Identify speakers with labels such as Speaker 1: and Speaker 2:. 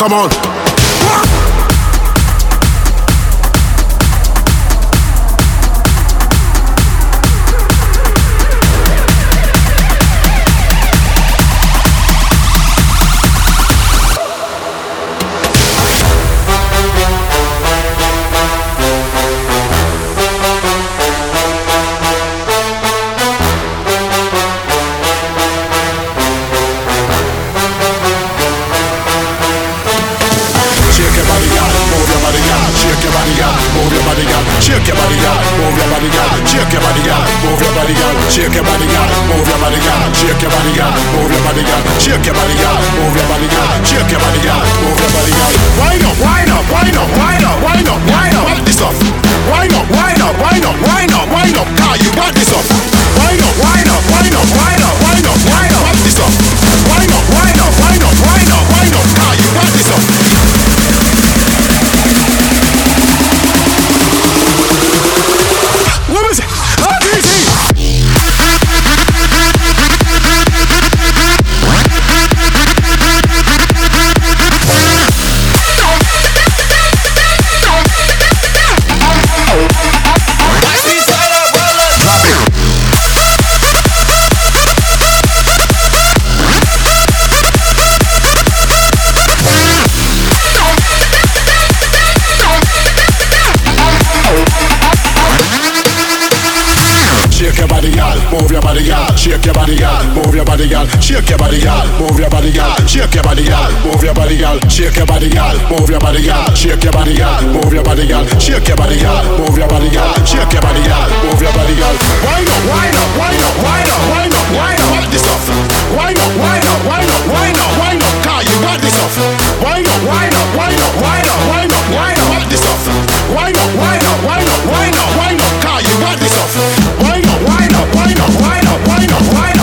Speaker 1: come on. Shake your body, girl. Move your body, girl. Shake your body, girl. Move your body, girl. Shake your body, girl. Move your body, girl. Shake your body, girl. Move your body, girl. Shake your body, girl. body, y'all. Move your body, y'all. Shake your body, y'all. Move your body, y'all. Shake your body, y'all. Move your body, y'all. Shake your body, y'all. Move your body, y'all. Shake your body, y'all. Move your body, y'all. Shake your body, y'all. Move your body, y'all. Shake your body, y'all. Move your body, y'all. Shake your body, y'all. Move your body, y'all. Wind up, wind up, wind up, wind up, wind up, wind up. This off. Wind up, wind up, wind up, wind up, wind up. Car, you got this off. Wind up, wind up, wind up, wind up, wind up, wind up. What this off. Wind up, wind up, wind up, wind up, wind up. Car, you got this stuff. Why up, Why up, Why up, wind up.